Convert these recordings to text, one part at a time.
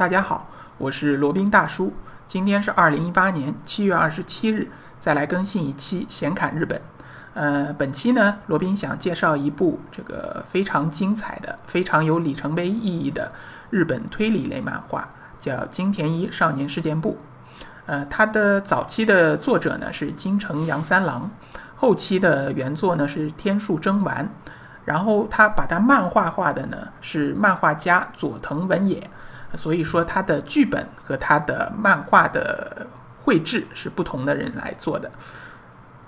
大家好，我是罗宾大叔。今天是二零一八年七月二十七日，再来更新一期闲侃日本。呃，本期呢，罗宾想介绍一部这个非常精彩的、非常有里程碑意义的日本推理类漫画，叫《金田一少年事件簿》。呃，它的早期的作者呢是金城阳三郎，后期的原作呢是天树征丸。然后他把它漫画化的呢是漫画家佐藤文也，所以说他的剧本和他的漫画的绘制是不同的人来做的。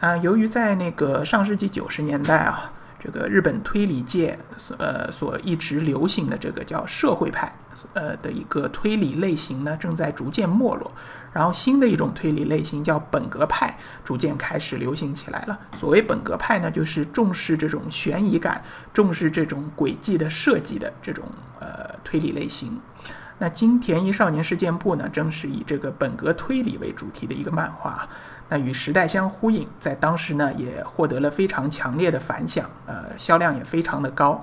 啊，由于在那个上世纪九十年代啊。这个日本推理界所呃所一直流行的这个叫社会派呃的一个推理类型呢，正在逐渐没落。然后新的一种推理类型叫本格派，逐渐开始流行起来了。所谓本格派呢，就是重视这种悬疑感，重视这种轨迹的设计的这种呃推理类型。那金田一少年事件簿呢，正是以这个本格推理为主题的一个漫画。那与时代相呼应，在当时呢也获得了非常强烈的反响，呃，销量也非常的高。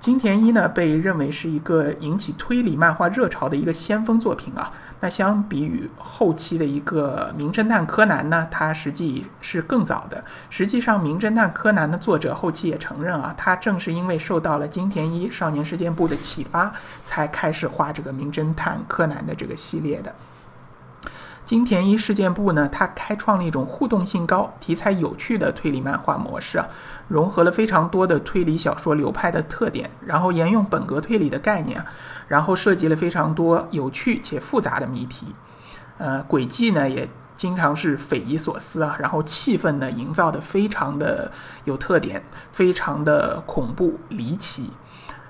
金田一呢被认为是一个引起推理漫画热潮的一个先锋作品啊。那相比于后期的一个名侦探柯南呢，它实际是更早的。实际上，名侦探柯南的作者后期也承认啊，他正是因为受到了金田一少年事件簿的启发，才开始画这个名侦探柯南的这个系列的。金田一事件簿呢，它开创了一种互动性高、题材有趣的推理漫画模式啊，融合了非常多的推理小说流派的特点，然后沿用本格推理的概念，然后涉及了非常多有趣且复杂的谜题，呃，轨迹呢也经常是匪夷所思啊，然后气氛呢营造的非常的有特点，非常的恐怖离奇。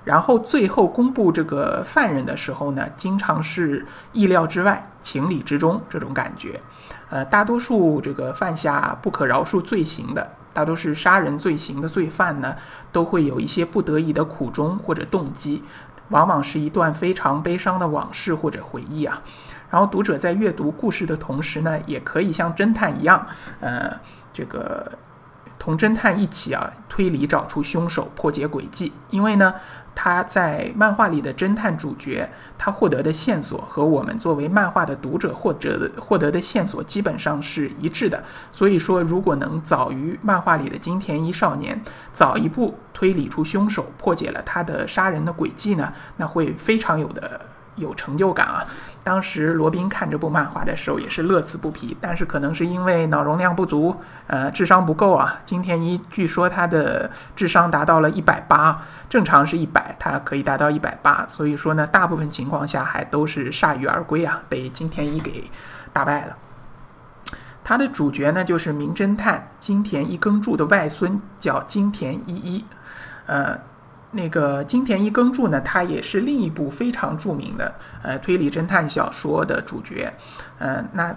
然后最后公布这个犯人的时候呢，经常是意料之外、情理之中这种感觉。呃，大多数这个犯下不可饶恕罪行的，大多是杀人罪行的罪犯呢，都会有一些不得已的苦衷或者动机，往往是一段非常悲伤的往事或者回忆啊。然后读者在阅读故事的同时呢，也可以像侦探一样，呃，这个。同侦探一起啊推理找出凶手破解轨迹，因为呢他在漫画里的侦探主角他获得的线索和我们作为漫画的读者获得的获得的线索基本上是一致的，所以说如果能早于漫画里的金田一少年早一步推理出凶手破解了他的杀人的轨迹呢，那会非常有的。有成就感啊！当时罗宾看这部漫画的时候也是乐此不疲，但是可能是因为脑容量不足，呃，智商不够啊。金田一据说他的智商达到了一百八，正常是一百，他可以达到一百八，所以说呢，大部分情况下还都是铩羽而归啊，被金田一给打败了。他的主角呢，就是名侦探金田一耕助的外孙，叫金田一一，呃。那个金田一耕助呢，他也是另一部非常著名的呃推理侦探小说的主角，呃，那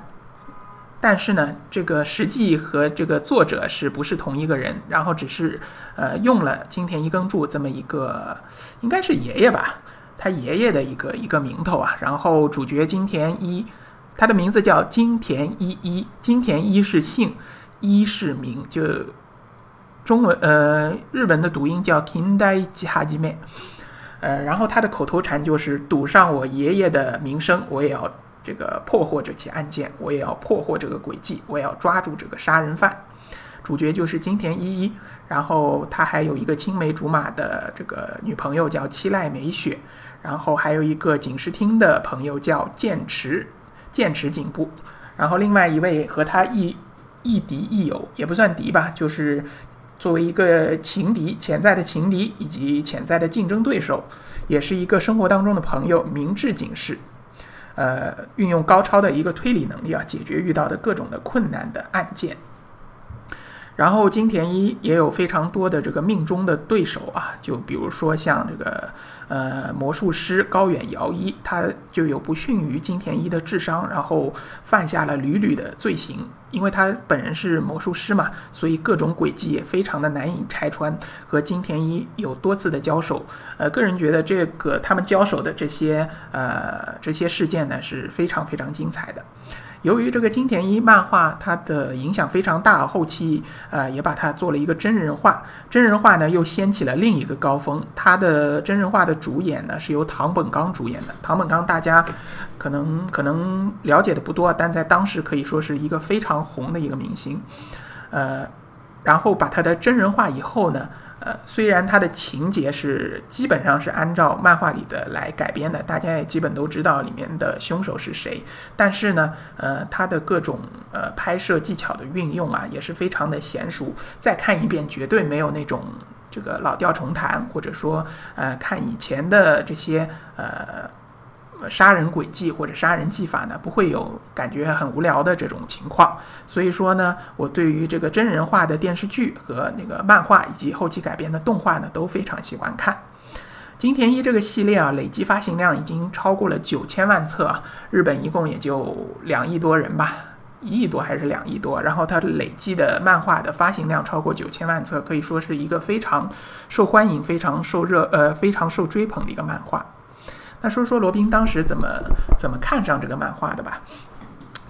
但是呢，这个实际和这个作者是不是同一个人？然后只是呃用了金田一耕助这么一个，应该是爷爷吧，他爷爷的一个一个名头啊。然后主角金田一，他的名字叫金田一一，金田一是姓，一是名，就。中文呃，日文的读音叫 Kindai Jihaji 呃，然后他的口头禅就是赌上我爷爷的名声，我也要这个破获这起案件，我也要破获这个诡计，我也要抓住这个杀人犯。主角就是金田一一，然后他还有一个青梅竹马的这个女朋友叫七濑美雪，然后还有一个警视厅的朋友叫剑池剑池警部，然后另外一位和他亦亦敌亦友，也不算敌吧，就是。作为一个情敌、潜在的情敌以及潜在的竞争对手，也是一个生活当中的朋友，明智警示，呃，运用高超的一个推理能力啊，解决遇到的各种的困难的案件。然后金田一也有非常多的这个命中的对手啊，就比如说像这个呃魔术师高远遥一，他就有不逊于金田一的智商，然后犯下了屡屡的罪行，因为他本人是魔术师嘛，所以各种诡计也非常的难以拆穿。和金田一有多次的交手，呃，个人觉得这个他们交手的这些呃这些事件呢是非常非常精彩的。由于这个金田一漫画它的影响非常大，后期呃也把它做了一个真人化，真人化呢又掀起了另一个高峰。它的真人化的主演呢是由唐本刚主演的，唐本刚大家可能可能了解的不多，但在当时可以说是一个非常红的一个明星，呃，然后把他的真人化以后呢。呃，虽然它的情节是基本上是按照漫画里的来改编的，大家也基本都知道里面的凶手是谁，但是呢，呃，它的各种呃拍摄技巧的运用啊，也是非常的娴熟。再看一遍，绝对没有那种这个老调重弹，或者说呃看以前的这些呃。杀人轨迹或者杀人技法呢，不会有感觉很无聊的这种情况。所以说呢，我对于这个真人化的电视剧和那个漫画以及后期改编的动画呢，都非常喜欢看。金田一这个系列啊，累计发行量已经超过了九千万册啊，日本一共也就两亿多人吧，一亿多还是两亿多。然后它累计的漫画的发行量超过九千万册，可以说是一个非常受欢迎、非常受热呃非常受追捧的一个漫画。那说说罗宾当时怎么怎么看上这个漫画的吧？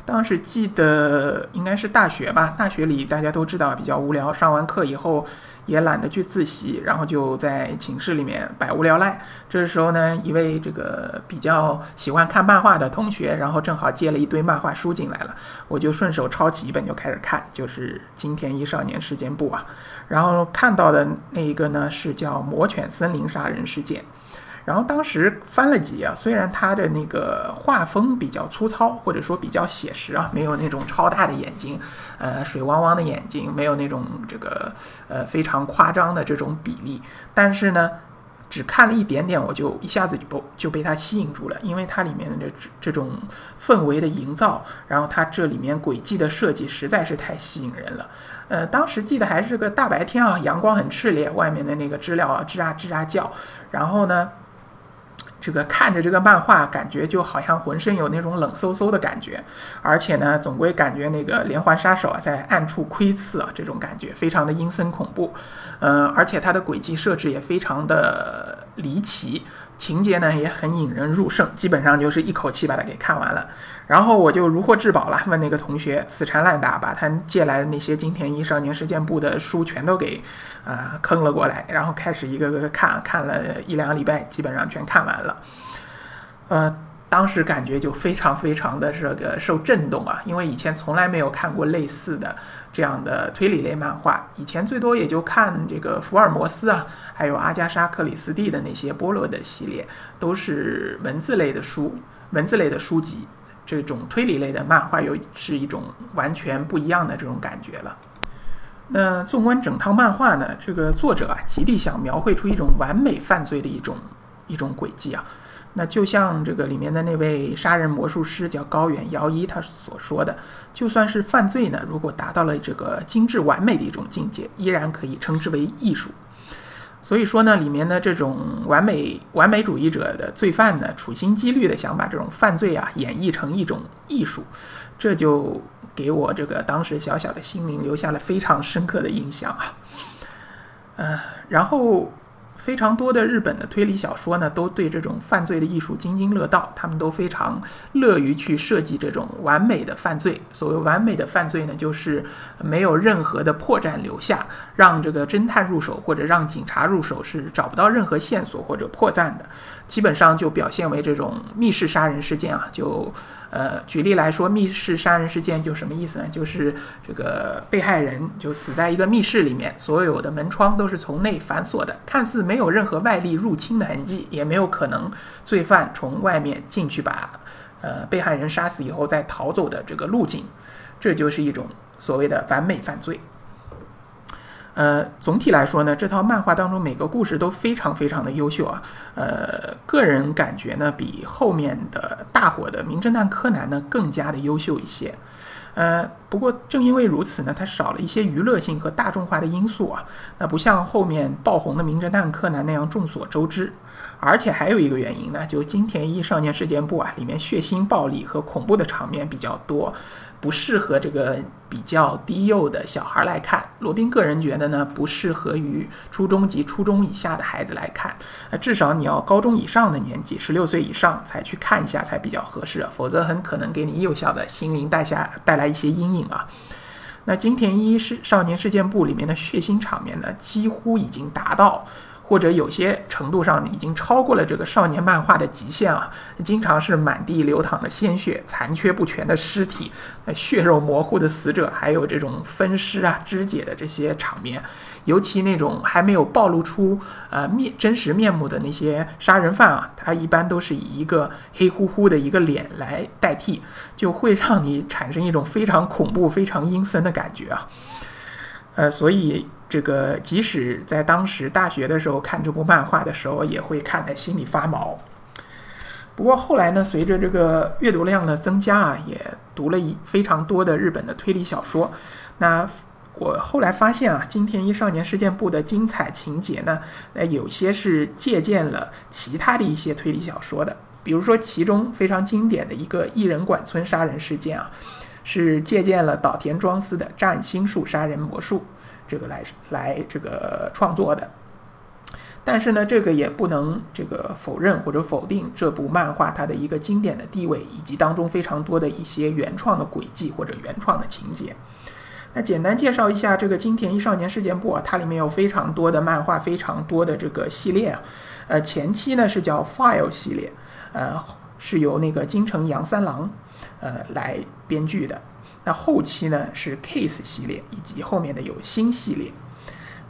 当时记得应该是大学吧，大学里大家都知道比较无聊，上完课以后也懒得去自习，然后就在寝室里面百无聊赖。这时候呢，一位这个比较喜欢看漫画的同学，然后正好借了一堆漫画书进来了，我就顺手抄起一本就开始看，就是金田一少年事件簿啊。然后看到的那一个呢是叫《魔犬森林杀人事件》。然后当时翻了几页，虽然他的那个画风比较粗糙，或者说比较写实啊，没有那种超大的眼睛，呃，水汪汪的眼睛，没有那种这个呃非常夸张的这种比例，但是呢，只看了一点点，我就一下子就就被它吸引住了，因为它里面的这这种氛围的营造，然后它这里面轨迹的设计实在是太吸引人了。呃，当时记得还是个大白天啊，阳光很炽烈，外面的那个知了啊吱啊吱啊叫，然后呢。这个看着这个漫画，感觉就好像浑身有那种冷飕飕的感觉，而且呢，总归感觉那个连环杀手啊在暗处窥伺啊，这种感觉非常的阴森恐怖。嗯，而且它的轨迹设置也非常的离奇。情节呢也很引人入胜，基本上就是一口气把它给看完了。然后我就如获至宝了，问那个同学死缠烂打，把他借来的那些金田一少年事件簿的书全都给啊坑了过来，然后开始一个个看，看了一两个礼拜，基本上全看完了。呃。当时感觉就非常非常的这个受震动啊，因为以前从来没有看过类似的这样的推理类漫画，以前最多也就看这个福尔摩斯啊，还有阿加莎克里斯蒂的那些波罗的系列，都是文字类的书，文字类的书籍，这种推理类的漫画又是一种完全不一样的这种感觉了。那纵观整套漫画呢，这个作者啊，极力想描绘出一种完美犯罪的一种一种轨迹啊。那就像这个里面的那位杀人魔术师叫高远遥一他所说的，就算是犯罪呢，如果达到了这个精致完美的一种境界，依然可以称之为艺术。所以说呢，里面的这种完美完美主义者的罪犯呢，处心积虑的想把这种犯罪啊演绎成一种艺术，这就给我这个当时小小的心灵留下了非常深刻的印象啊。嗯，然后。非常多的日本的推理小说呢，都对这种犯罪的艺术津津乐道，他们都非常乐于去设计这种完美的犯罪。所谓完美的犯罪呢，就是没有任何的破绽留下，让这个侦探入手或者让警察入手是找不到任何线索或者破绽的。基本上就表现为这种密室杀人事件啊，就。呃，举例来说，密室杀人事件就什么意思呢？就是这个被害人就死在一个密室里面，所有的门窗都是从内反锁的，看似没有任何外力入侵的痕迹，也没有可能罪犯从外面进去把呃被害人杀死以后再逃走的这个路径，这就是一种所谓的完美犯罪。呃，总体来说呢，这套漫画当中每个故事都非常非常的优秀啊。呃，个人感觉呢，比后面的大火的《名侦探柯南》呢更加的优秀一些。呃，不过正因为如此呢，它少了一些娱乐性和大众化的因素啊，那不像后面爆红的《名侦探柯南》那样众所周知。而且还有一个原因呢，就金田一少年事件簿啊，里面血腥、暴力和恐怖的场面比较多，不适合这个比较低幼的小孩来看。罗宾个人觉得呢，不适合于初中及初中以下的孩子来看，呃，至少你要高中以上的年纪，十六岁以上才去看一下才比较合适，否则很可能给你幼小的心灵带下带来一些阴影啊。那金田一是少年事件簿里面的血腥场面呢，几乎已经达到。或者有些程度上已经超过了这个少年漫画的极限啊！经常是满地流淌的鲜血、残缺不全的尸体、血肉模糊的死者，还有这种分尸啊、肢解的这些场面。尤其那种还没有暴露出呃面真实面目的那些杀人犯啊，他一般都是以一个黑乎乎的一个脸来代替，就会让你产生一种非常恐怖、非常阴森的感觉啊！呃，所以。这个即使在当时大学的时候看这部漫画的时候，也会看得心里发毛。不过后来呢，随着这个阅读量的增加啊，也读了一非常多的日本的推理小说。那我后来发现啊，金田一少年事件簿的精彩情节呢，呃，有些是借鉴了其他的一些推理小说的。比如说，其中非常经典的一个异人馆村杀人事件啊，是借鉴了岛田庄司的占星术杀人魔术。这个来来这个创作的，但是呢，这个也不能这个否认或者否定这部漫画它的一个经典的地位，以及当中非常多的一些原创的轨迹或者原创的情节。那简单介绍一下这个金田一少年事件簿啊，它里面有非常多的漫画，非常多的这个系列啊。呃，前期呢是叫 File 系列，呃，是由那个金城阳三郎呃来编剧的。那后期呢是 Case 系列，以及后面的有新系列。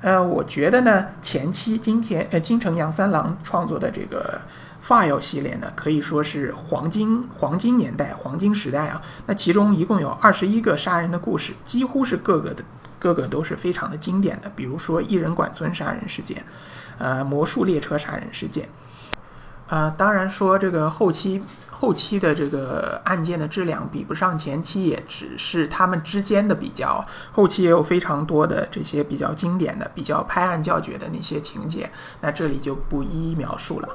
呃，我觉得呢，前期金田呃金城阳三郎创作的这个 File 系列呢，可以说是黄金黄金年代、黄金时代啊。那其中一共有二十一个杀人的故事，几乎是各个的各个都是非常的经典的。比如说一人馆村杀人事件，呃，魔术列车杀人事件。呃，当然说这个后期。后期的这个案件的质量比不上前期，也只是他们之间的比较。后期也有非常多的这些比较经典的、比较拍案叫绝的那些情节，那这里就不一一描述了。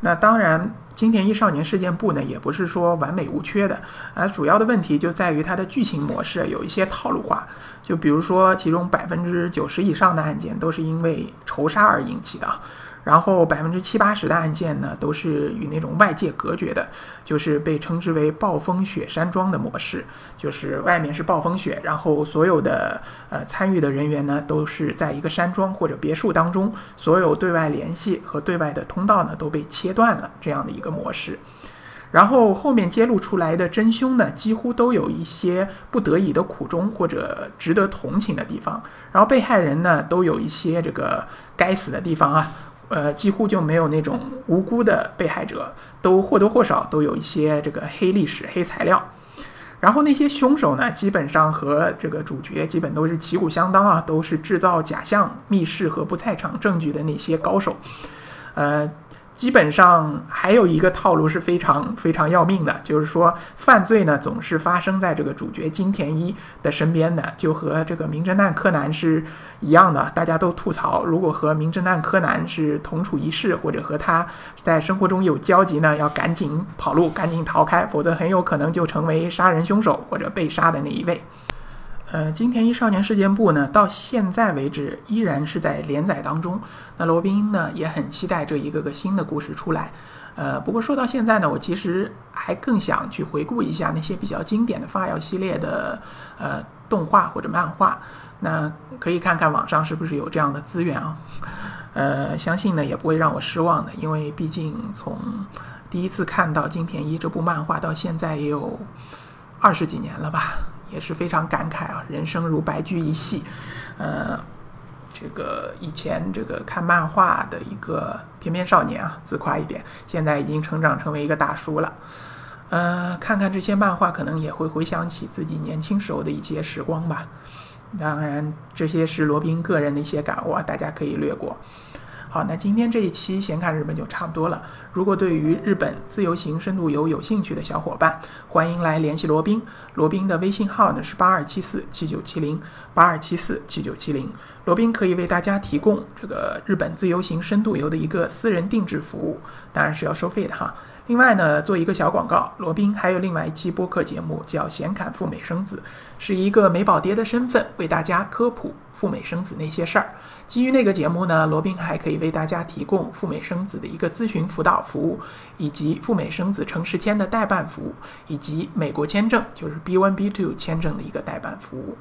那当然，金田一少年事件簿呢，也不是说完美无缺的，而主要的问题就在于它的剧情模式有一些套路化。就比如说，其中百分之九十以上的案件都是因为仇杀而引起的。然后百分之七八十的案件呢，都是与那种外界隔绝的，就是被称之为暴风雪山庄的模式，就是外面是暴风雪，然后所有的呃参与的人员呢，都是在一个山庄或者别墅当中，所有对外联系和对外的通道呢都被切断了，这样的一个模式。然后后面揭露出来的真凶呢，几乎都有一些不得已的苦衷或者值得同情的地方，然后被害人呢，都有一些这个该死的地方啊。呃，几乎就没有那种无辜的被害者，都或多或少都有一些这个黑历史、黑材料。然后那些凶手呢，基本上和这个主角基本都是旗鼓相当啊，都是制造假象、密室和不在场证据的那些高手。呃。基本上还有一个套路是非常非常要命的，就是说犯罪呢总是发生在这个主角金田一的身边的，就和这个名侦探柯南是一样的。大家都吐槽，如果和名侦探柯南是同处一室，或者和他在生活中有交集呢，要赶紧跑路，赶紧逃开，否则很有可能就成为杀人凶手或者被杀的那一位。呃，金田一少年事件簿呢，到现在为止依然是在连载当中。那罗宾呢也很期待这一个个新的故事出来。呃，不过说到现在呢，我其实还更想去回顾一下那些比较经典的发药系列的呃动画或者漫画。那可以看看网上是不是有这样的资源啊？呃，相信呢也不会让我失望的，因为毕竟从第一次看到金田一这部漫画到现在也有二十几年了吧。也是非常感慨啊，人生如白驹一夕，呃，这个以前这个看漫画的一个翩翩少年啊，自夸一点，现在已经成长成为一个大叔了，呃，看看这些漫画，可能也会回想起自己年轻时候的一些时光吧。当然，这些是罗宾个人的一些感悟，大家可以略过。好，那今天这一期闲侃日本就差不多了。如果对于日本自由行深度游有兴趣的小伙伴，欢迎来联系罗宾。罗宾的微信号呢是八二七四七九七零八二七四七九七零。罗宾可以为大家提供这个日本自由行深度游的一个私人定制服务，当然是要收费的哈。另外呢，做一个小广告，罗宾还有另外一期播客节目叫《闲侃赴美生子》，是一个美宝爹的身份为大家科普赴美生子那些事儿。基于那个节目呢，罗宾还可以为大家提供赴美生子的一个咨询辅导服务，以及赴美生子城市签的代办服务，以及美国签证就是 B1、B2 签证的一个代办服务。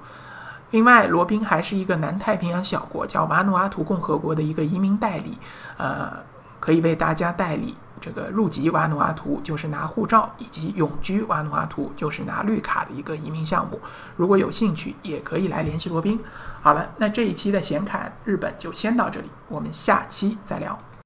另外，罗宾还是一个南太平洋小国叫瓦努阿图共和国的一个移民代理，呃，可以为大家代理。这个入籍瓦努阿图就是拿护照，以及永居瓦努阿图就是拿绿卡的一个移民项目。如果有兴趣，也可以来联系罗宾。好了，那这一期的显侃日本就先到这里，我们下期再聊。